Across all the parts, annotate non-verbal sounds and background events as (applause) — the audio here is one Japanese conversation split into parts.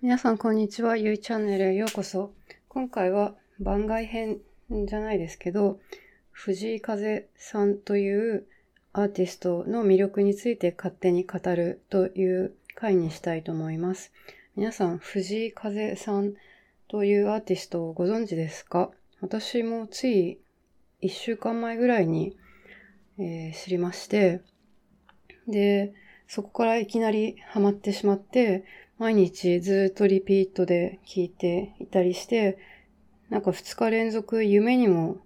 皆さんこんにちは、ゆいチャンネルへようこそ。今回は番外編じゃないですけど、藤井風さんというアーティストの魅力について勝手に語るという回にしたいと思います。皆さん、藤井風さんというアーティストをご存知ですか？私もつい一週間前ぐらいに、えー、知りまして、で、そこからいきなりハマってしまって、毎日ずっとリピートで聞いていたりして、なんか2日連続夢にも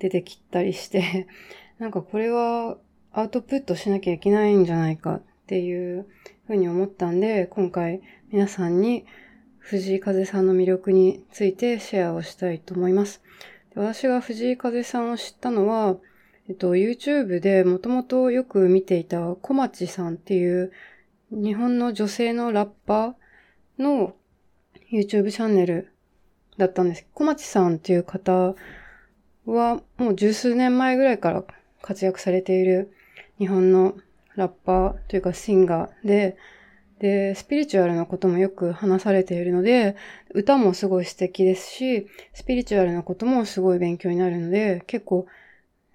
出てきたりして、(laughs) なんかこれはアウトプットしなきゃいけないんじゃないかっていうふうに思ったんで、今回皆さんに藤井風さんの魅力についてシェアをしたいと思います。私が藤井風さんを知ったのは、えっと、YouTube でもともとよく見ていた小町さんっていう日本の女性のラッパーの YouTube チャンネルだったんです。小町さんっていう方はもう十数年前ぐらいから活躍されている日本のラッパーというかシンガーで、で、スピリチュアルなこともよく話されているので、歌もすごい素敵ですし、スピリチュアルなこともすごい勉強になるので、結構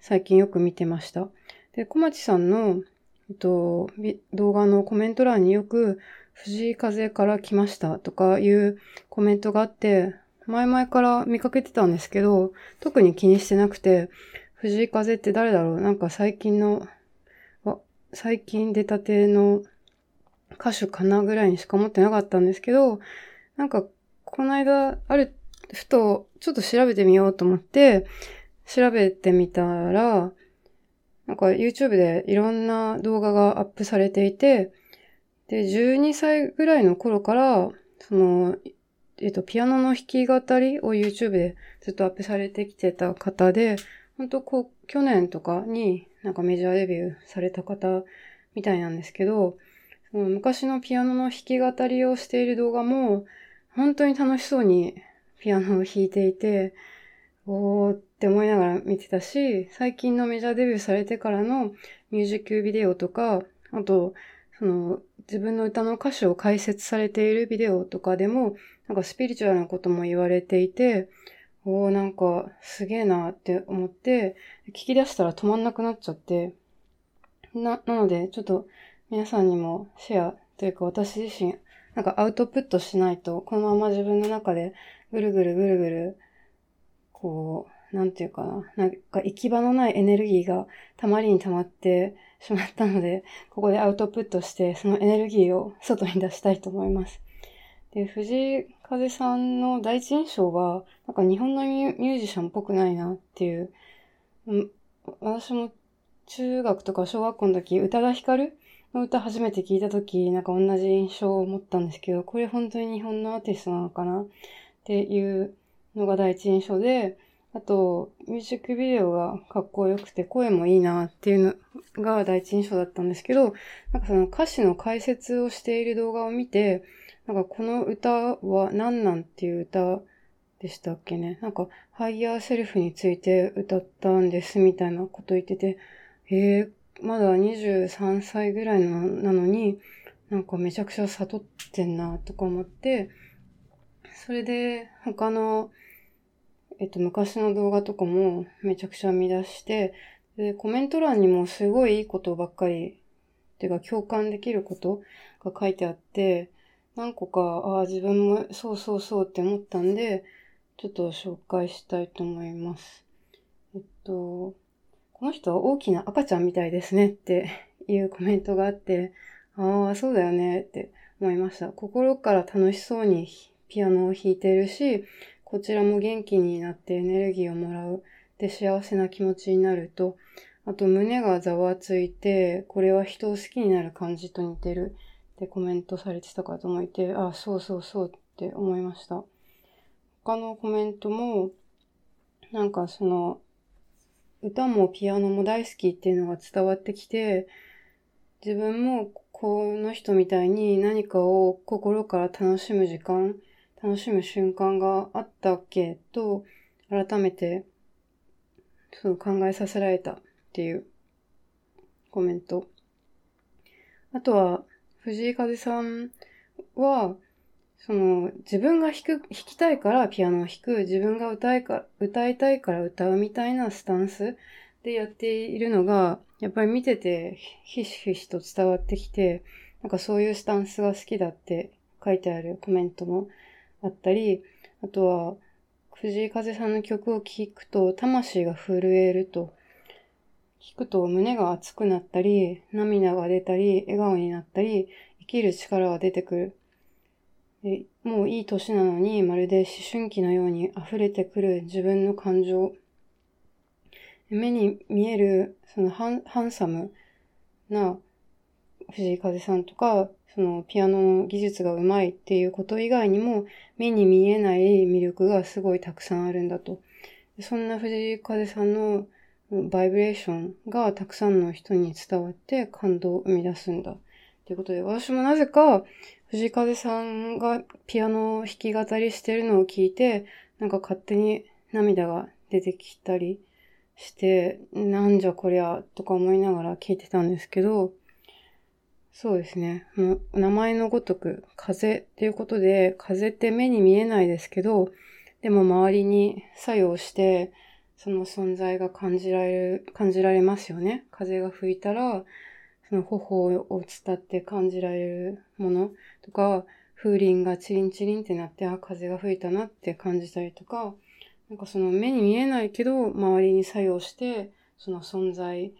最近よく見てました。で、小町さんのえっと、動画のコメント欄によく、藤井風から来ましたとかいうコメントがあって、前々から見かけてたんですけど、特に気にしてなくて、藤井風って誰だろう？なんか最近の、最近出たての歌手かなぐらいにしか思ってなかったんですけど、なんか、この間、ある、ふと、ちょっと調べてみようと思って、調べてみたら、なんか YouTube でいろんな動画がアップされていて、で、12歳ぐらいの頃から、その、えっと、ピアノの弾き語りを YouTube でずっとアップされてきてた方で、本当こう、去年とかになんかメジャーデビューされた方みたいなんですけど、その昔のピアノの弾き語りをしている動画も、本当に楽しそうにピアノを弾いていて、おーって思いながら見てたし、最近のメジャーデビューされてからのミュージックビデオとか、あと、その、自分の歌の歌詞を解説されているビデオとかでも、なんかスピリチュアルなことも言われていて、おーなんかすげえなって思って、聞き出したら止まんなくなっちゃって、な、なので、ちょっと皆さんにもシェアというか私自身、なんかアウトプットしないと、このまま自分の中でぐるぐるぐるぐるこう、なんていうかな。なんか行き場のないエネルギーがたまりに溜まってしまったので、(laughs) ここでアウトプットして、そのエネルギーを外に出したいと思います。で、藤井風さんの第一印象は、なんか日本のミュージシャンっぽくないなっていう、私も中学とか小学校の時、宇多田ヒカルの歌初めて聞いた時、なんか同じ印象を持ったんですけど、これ本当に日本のアーティストなのかなっていうのが第一印象で、あと、ミュージックビデオがかっこよくて声もいいなっていうのが第一印象だったんですけど、なんかその歌詞の解説をしている動画を見て、なんかこの歌は何なんっていう歌でしたっけね？なんか、 higher self について歌ったんですみたいなこと言ってて、えー、まだ23歳ぐらいなのに、なんかめちゃくちゃ悟ってんなとか思って、それで他のえっと、昔の動画とかもめちゃくちゃ見出して、で、コメント欄にもすごいいいことばっかり、っていうか共感できることが書いてあって、何個か、ああ、自分もそうそうそうって思ったんで、ちょっと紹介したいと思います。えっと、この人は大きな赤ちゃんみたいですねっていうコメントがあって、ああ、そうだよねって思いました。心から楽しそうにピアノを弾いてるし、こちらも元気になってエネルギーをもらう。で、幸せな気持ちになると、あと胸がざわついて、これは人を好きになる感じと似てるってコメントされてた方もいて、あ、そうそうそうって思いました。他のコメントも、なんかその、歌もピアノも大好きっていうのが伝わってきて、自分もこの人みたいに何かを心から楽しむ時間楽しむ瞬間があったっけと、改めて、そう考えさせられたっていうコメント。あとは、藤井風さんは、その、自分が弾く、弾きたいからピアノを弾く、自分が歌いか、歌いたいから歌うみたいなスタンスでやっているのが、やっぱり見てて、ひしひしと伝わってきて、なんかそういうスタンスが好きだって書いてあるコメントもあったり、あとは、藤井風さんの曲を聴くと魂が震えると。聴くと胸が熱くなったり、涙が出たり、笑顔になったり、生きる力が出てくる。でもういい年なのに、まるで思春期のように溢れてくる自分の感情。目に見える、そのハンハンサムな藤井風さんとか、そのピアノの技術が上手いっていうこと以外にも、目に見えない魅力がすごいたくさんあるんだと。そんな藤井風さんのバイブレーションがたくさんの人に伝わって感動を生み出すんだ。ということで、私もなぜか藤井風さんがピアノを弾き語りしてるのを聞いて、なんか勝手に涙が出てきたりして、なんじゃこりゃとか思いながら聞いてたんですけど、そうですね。もう名前のごとく風っていうことで、風って目に見えないですけど、でも周りに作用して、その存在が感じられる、感じられますよね。風が吹いたら、その頬を伝って感じられるものとか、風鈴がチリンチリンってなって、あ、風が吹いたなって感じたりとか、なんかその目に見えないけど、周りに作用して、その存在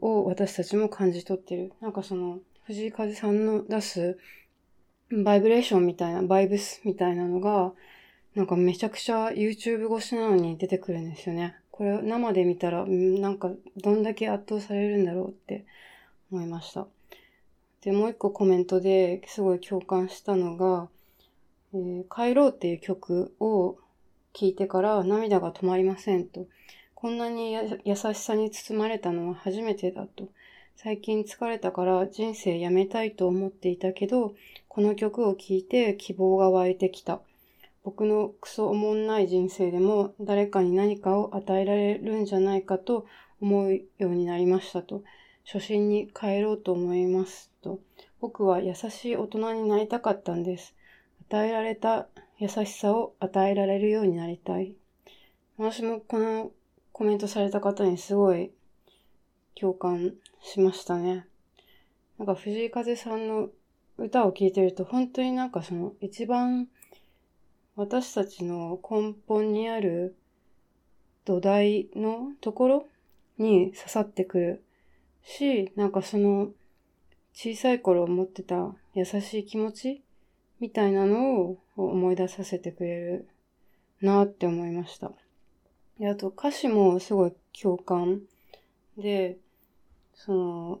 を私たちも感じ取ってる。なんかその、藤井風さんの出すバイブレーションみたいな、バイブスみたいなのが、なんかめちゃくちゃ YouTube 越しなのに出てくるんですよね。これ生で見たら、なんかどんだけ圧倒されるんだろうって思いました。で、もう一個コメントですごい共感したのが、えー、帰ろうっていう曲を聴いてから涙が止まりませんと。こんなに優しさに包まれたのは初めてだと。最近疲れたから人生やめたいと思っていたけど、この曲を聴いて希望が湧いてきた。僕のクソおもんない人生でも誰かに何かを与えられるんじゃないかと思うようになりましたと。初心に帰ろうと思いますと。僕は優しい大人になりたかったんです。与えられた優しさを与えられるようになりたい。私もこのコメントされた方にすごい共感しましたね。なんか藤井風さんの歌を聴いてると本当になんかその一番私たちの根本にある土台のところに刺さってくるし、なんかその小さい頃持ってた優しい気持ちみたいなのを思い出させてくれるなって思いました。で、あと歌詞もすごい共感で、その、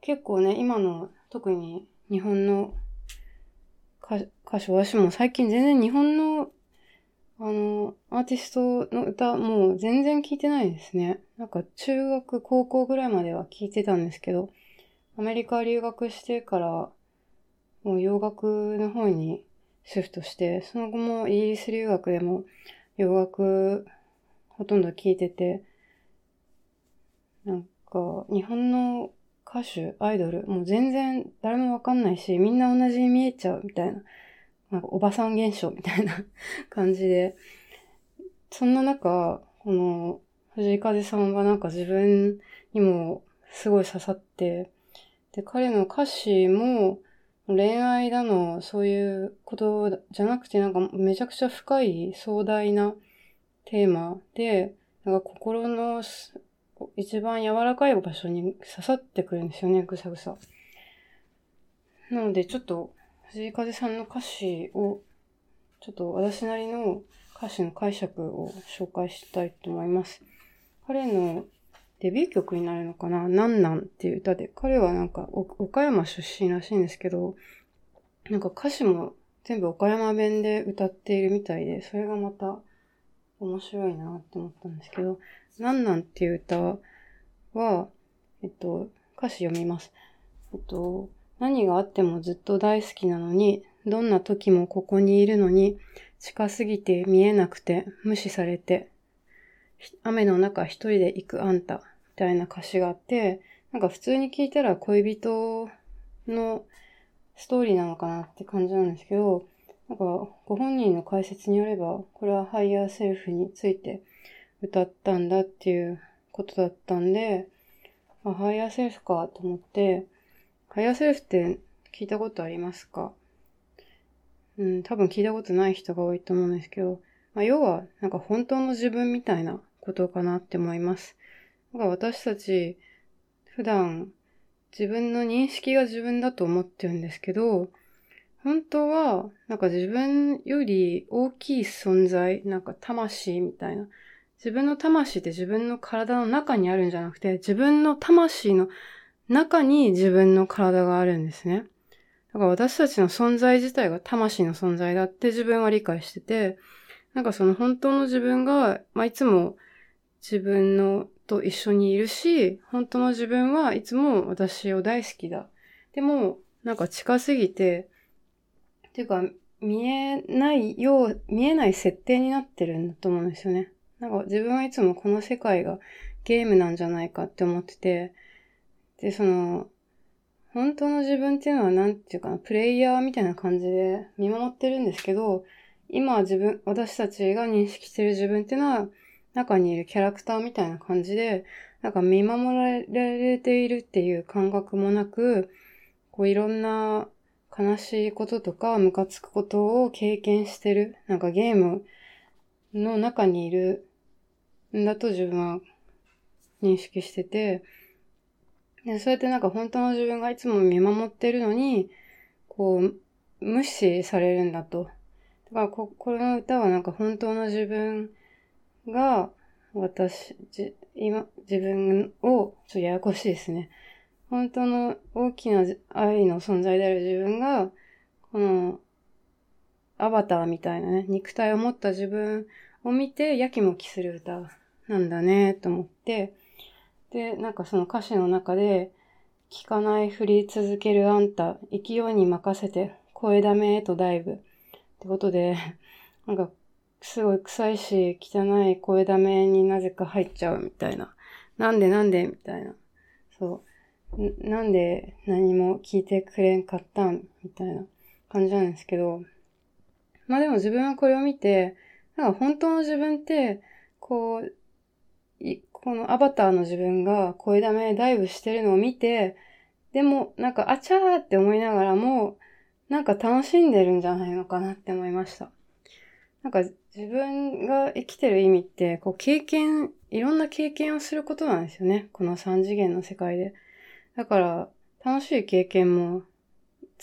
結構ね、今の特に日本の歌手、私も最近全然日本のあの、アーティストの歌もう全然聞いてないですね。なんか中学、高校ぐらいまでは聞いてたんですけど、アメリカ留学してから、もう洋楽の方にシフトして、その後もイギリス留学でも洋楽ほとんど聞いてて、なんか日本の歌手、アイドル、もう全然誰もわかんないし、みんな同じに見えちゃうみたいな。なんかおばさん現象みたいな (laughs) 感じで、そんな中、この藤井風さんはなんか自分にもすごい刺さって、で、彼の歌詞も恋愛だの、そういうことじゃなくてなんかめちゃくちゃ深い壮大なテーマで、なんか心の一番柔らかい場所に刺さってくるんですよね、ぐさぐさ。なのでちょっと藤井風さんの歌詞を、ちょっと私なりの歌詞の解釈を紹介したいと思います。彼のデビュー曲になるのかな？なんなんっていう歌で、彼はなんか岡山出身らしいんですけど、なんか歌詞も全部岡山弁で歌っているみたいで、それがまた面白いなって思ったんですけど、なんなんっていう歌は、えっと、歌詞読みます。えっと、何があってもずっと大好きなのに、どんな時もここにいるのに、近すぎて見えなくて、無視されて、雨の中一人で行くあんた、みたいな歌詞があって、なんか普通に聞いたら恋人のストーリーなのかなって感じなんですけど、なんかご本人の解説によれば、これは higher self について歌ったんだっていうことだったんで、あ、 higher self かと思って、 higher self って聞いたことありますか？うん、多分聞いたことない人が多いと思うんですけど、まあ、要は、なんか本当の自分みたいなことかなって思います。なんか私たち、普段、自分の認識が自分だと思ってるんですけど、本当は、なんか自分より大きい存在、なんか魂みたいな。自分の魂って自分の体の中にあるんじゃなくて、自分の魂の中に自分の体があるんですね。だから私たちの存在自体が魂の存在だって自分は理解してて、なんかその本当の自分が、まあ、いつも自分のと一緒にいるし、本当の自分はいつも私を大好きだ。でも、なんか近すぎて、っていうか、見えないよう、見えない設定になってるんだと思うんですよね。なんか自分はいつもこの世界がゲームなんじゃないかって思ってて、で、その、本当の自分っていうのは何て言うかな、プレイヤーみたいな感じで見守ってるんですけど、今は自分、私たちが認識してる自分っていうのは、中にいるキャラクターみたいな感じで、なんか見守られているっていう感覚もなく、こういろんな悲しいこととかムカつくことを経験してる。なんかゲームの中にいるんだと自分は認識してて、で、そうやってなんか本当の自分がいつも見守ってるのに、こう、無視されるんだと。だからこ、この歌はなんか本当の自分が、私、じ、今、自分を、ちょっとややこしいですね。本当の大きな愛の存在である自分が、この、アバターみたいなね、肉体を持った自分を見て、やきもきする歌なんだね、と思って、で、なんかその歌詞の中で、聞かない振り続けるあんた、勢いに任せて、声だめへとダイブ。ってことで、(laughs) なんか、すごい臭いし、汚い声だめになぜか入っちゃうみたいな。なんでなんでみたいな。そう。なんで何も聞いてくれんかったん？みたいな感じなんですけど。まあでも自分はこれを見て、なんか本当の自分って、こう、このアバターの自分が声だめダイブしてるのを見て、でもなんかあちゃーって思いながらも、なんか楽しんでるんじゃないのかなって思いました。なんか自分が生きてる意味って、こう経験、いろんな経験をすることなんですよね。この三次元の世界で。だから、楽しい経験も、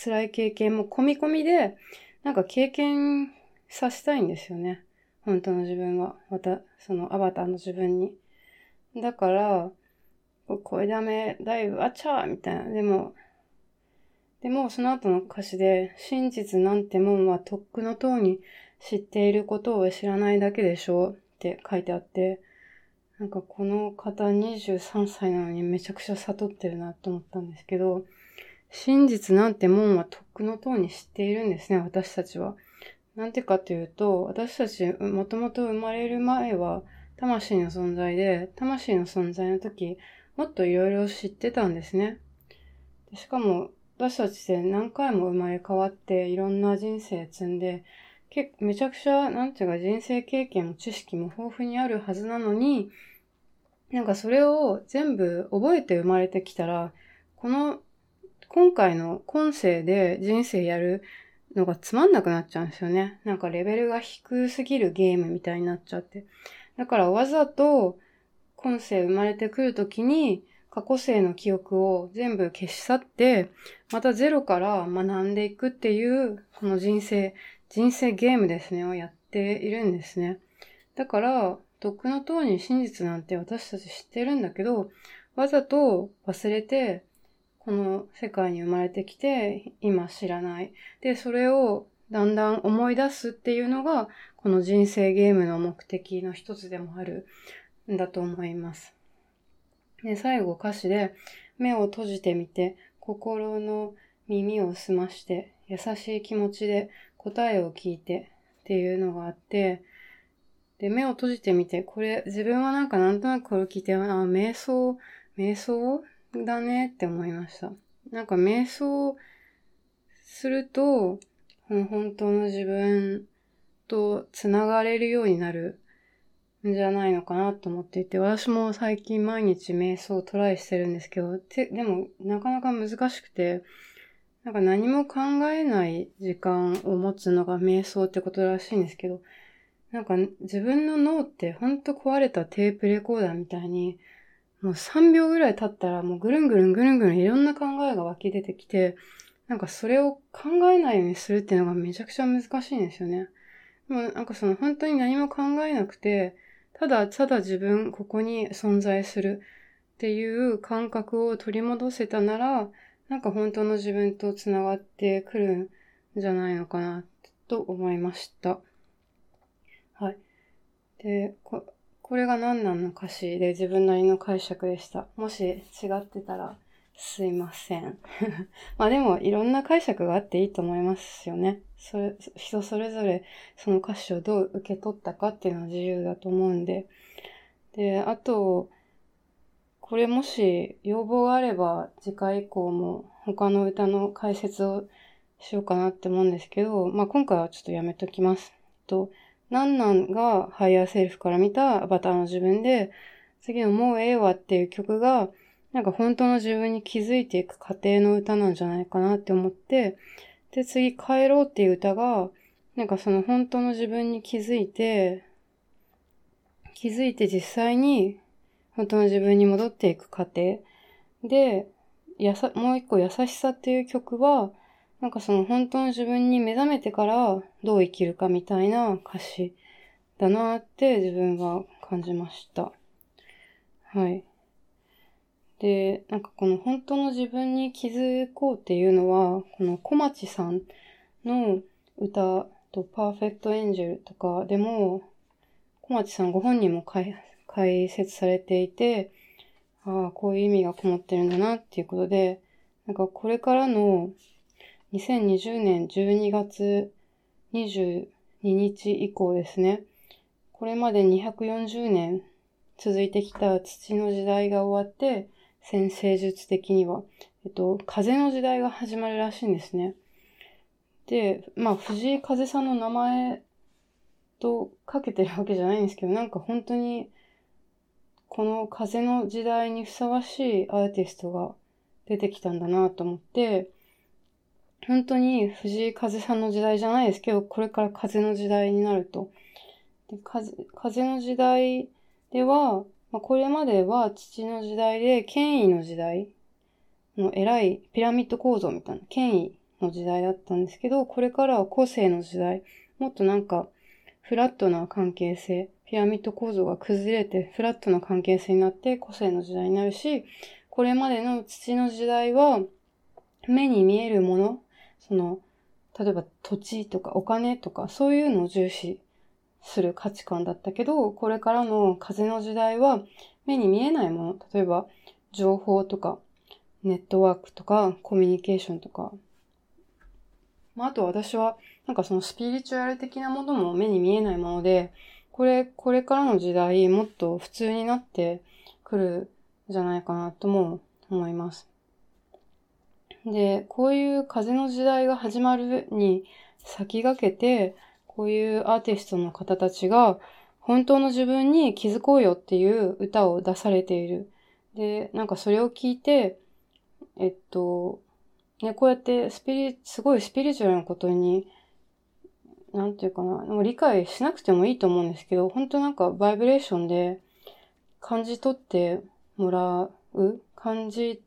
辛い経験も込み込みで、なんか経験させたいんですよね。本当の自分は。また、そのアバターの自分に。だから、声ダメ、だいぶ、あちゃーみたいな。でも、でもその後の歌詞で、真実なんてもんはとっくの塔に知っていることを知らないだけでしょうって書いてあって、なんかこの方23歳なのにめちゃくちゃ悟ってるなと思ったんですけど、真実なんてもんはとっくの塔に知っているんですね、私たちは。なんてかというと、私たちもともと生まれる前は、魂の存在で、魂の存在の時、もっといろいろ知ってたんですね。しかも、私たちって何回も生まれ変わって、いろんな人生積んで、めちゃくちゃ、なんていうか人生経験も知識も豊富にあるはずなのに、なんかそれを全部覚えて生まれてきたら、この、今回の今世で人生やるのがつまんなくなっちゃうんですよね。なんかレベルが低すぎるゲームみたいになっちゃって。だからわざと今世生まれてくるときに過去世の記憶を全部消し去って、またゼロから学んでいくっていう、この人生、人生ゲームですね、をやっているんですね。だから、とっくの塔に真実なんて私たち知ってるんだけど、わざと忘れて、この世界に生まれてきて、今知らない。で、それをだんだん思い出すっていうのが、この人生ゲームの目的の一つでもあるんだと思います。で、最後歌詞で、目を閉じてみて、心の耳を澄まして、優しい気持ちで答えを聞いてっていうのがあって、で、目を閉じてみて、これ、自分はなんかなんとなくこれを聞いて、あ、瞑想、瞑想だねって思いました。なんか瞑想すると、本当の自分と繋がれるようになるんじゃないのかなと思っていて、私も最近毎日瞑想をトライしてるんですけど、ででもなかなか難しくて、なんか何も考えない時間を持つのが瞑想ってことらしいんですけど、なんか自分の脳ってほんと壊れたテープレコーダーみたいに、もう3秒ぐらい経ったらもうぐるんぐるんぐるんぐるんいろんな考えが湧き出てきて、なんかそれを考えないようにするっていうのがめちゃくちゃ難しいんですよね。でもなんかその本当に何も考えなくて、ただただ自分ここに存在するっていう感覚を取り戻せたなら、なんか本当の自分と繋がってくるんじゃないのかなと思いました。はい。で、ここれが何なの歌詞で自分なりの解釈でした。もし違ってたらすいません。(laughs) まあでもいろんな解釈があっていいと思いますよね。それ、人それぞれその歌詞をどう受け取ったかっていうのは自由だと思うんで。で、あと、これもし要望があれば次回以降も他の歌の解説をしようかなって思うんですけど、まあ今回はちょっとやめときます。と、なんなんが higher self から見たアバターの自分で、次のもうええわっていう曲が、なんか本当の自分に気づいていく過程の歌なんじゃないかなって思って、で、次帰ろうっていう歌が、なんかその本当の自分に気づいて、気づいて実際に本当の自分に戻っていく過程。で、やさ、もう一個優しさっていう曲は、なんかその本当の自分に目覚めてからどう生きるかみたいな歌詞だなって自分は感じました。はい。で、なんかこの本当の自分に気づこうっていうのは、この小町さんの歌とパーフェクトエンジェルとかでも、小町さんご本人も解説されていて、ああ、こういう意味がこもってるんだなっていうことで、なんかこれからの2020年12月22日以降ですね。これまで240年続いてきた土の時代が終わって、先生術的には、えっと、風の時代が始まるらしいんですね。で、まあ、藤井風さんの名前とかけてるわけじゃないんですけど、なんか本当に、この風の時代にふさわしいアーティストが出てきたんだなと思って、本当に藤井風さんの時代じゃないですけど、これから風の時代になると。で風風の時代では、まあ、これまでは父の時代で権威の時代の偉いピラミッド構造みたいな権威の時代だったんですけど、これからは個性の時代。もっとなんかフラットな関係性、ピラミッド構造が崩れてフラットな関係性になって個性の時代になるし、これまでの父の時代は目に見えるもの、その、例えば土地とかお金とかそういうのを重視する価値観だったけど、これからの風の時代は目に見えないもの、例えば情報とかネットワークとかコミュニケーションとか、まあ、あと私はなんかそのスピリチュアル的なものも目に見えないもので、これ、これからの時代もっと普通になってくるじゃないかなとも思います。で、こういう風の時代が始まるに先駆けて、こういうアーティストの方たちが本当の自分に気づこうよっていう歌を出されている。で、なんかそれを聞いて、えっと、ね、こうやってスピリ、すごいスピリチュアルなことに、なんていうかな、も理解しなくてもいいと思うんですけど、本当なんかバイブレーションで感じ取ってもらう感じ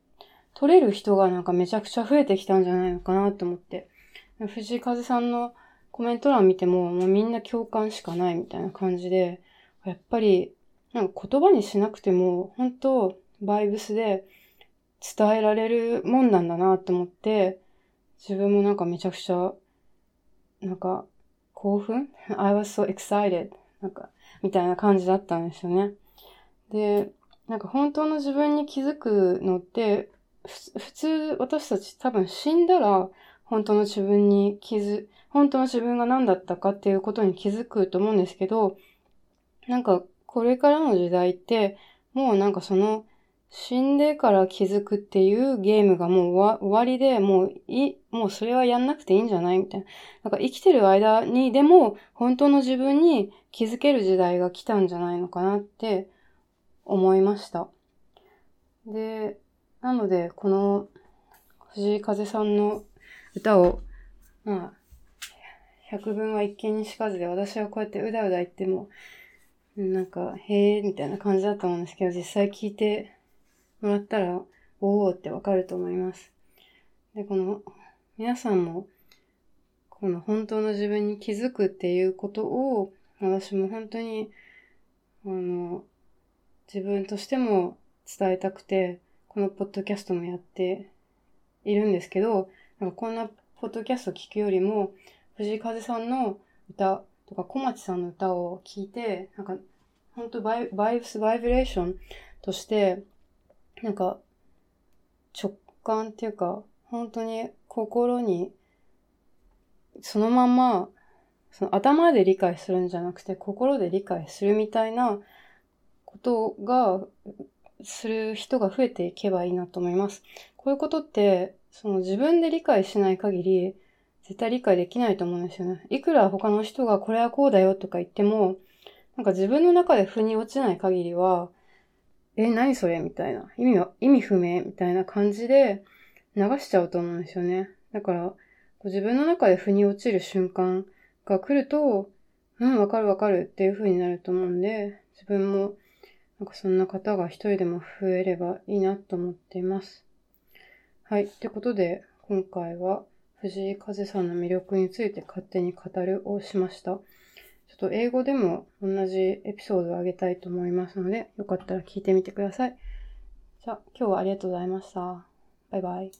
取れる人がなんかめちゃくちゃ増えてきたんじゃないのかなと思って。藤井風さんのコメント欄見ても、もうみんな共感しかないみたいな感じで、やっぱり、なんか言葉にしなくても、本当バイブスで伝えられるもんなんだなと思って、自分もなんかめちゃくちゃ、なんか、興奮 ?I was so excited. なんか、みたいな感じだったんですよね。で、なんか本当の自分に気づくのって、普通私たち多分死んだら本当の自分に気づ、本当の自分が何だったかっていうことに気づくと思うんですけど、なんかこれからの時代ってもうなんかその死んでから気づくっていうゲームがもう終わりで、もういい、もうそれはやんなくていいんじゃないみたいな。なんか生きてる間にでも本当の自分に気づける時代が来たんじゃないのかなって思いました。で、なので、この藤井風さんの歌を、まあ、百聞は一見にしかずで私はこうやってうだうだ言っても、なんか、へえ、みたいな感じだと思うんですけど、実際聞いてもらったら、おおってわかると思います。で、この、皆さんも、この本当の自分に気づくっていうことを、私も本当に、あの、自分としても伝えたくて、このポッドキャストもやっているんですけど、なんかこんなポッドキャストを聞くよりも、藤井風さんの歌とか小町さんの歌を聴いて、なんか、本当バイバイブス、バイブレーションとして、なんか、直感っていうか、本当に心に、そのまま、その頭で理解するんじゃなくて、心で理解するみたいなことが、する人が増えていけばいいなと思います。こういうことって、その自分で理解しない限り、絶対理解できないと思うんですよね。いくら他の人がこれはこうだよとか言っても、なんか自分の中で腑に落ちない限りは、え、何それみたいな。意味は、意味不明みたいな感じで流しちゃうと思うんですよね。だから、自分の中で腑に落ちる瞬間が来ると、うん、わかるわかるっていう風になると思うんで、自分も、なんかそんな方が一人でも増えればいいなと思っています。はい。ってことで、今回は、藤井風さんの魅力について勝手に語るをしました。ちょっと英語でも同じエピソードをあげたいと思いますので、よかったら聞いてみてください。じゃあ、今日はありがとうございました。バイバイ。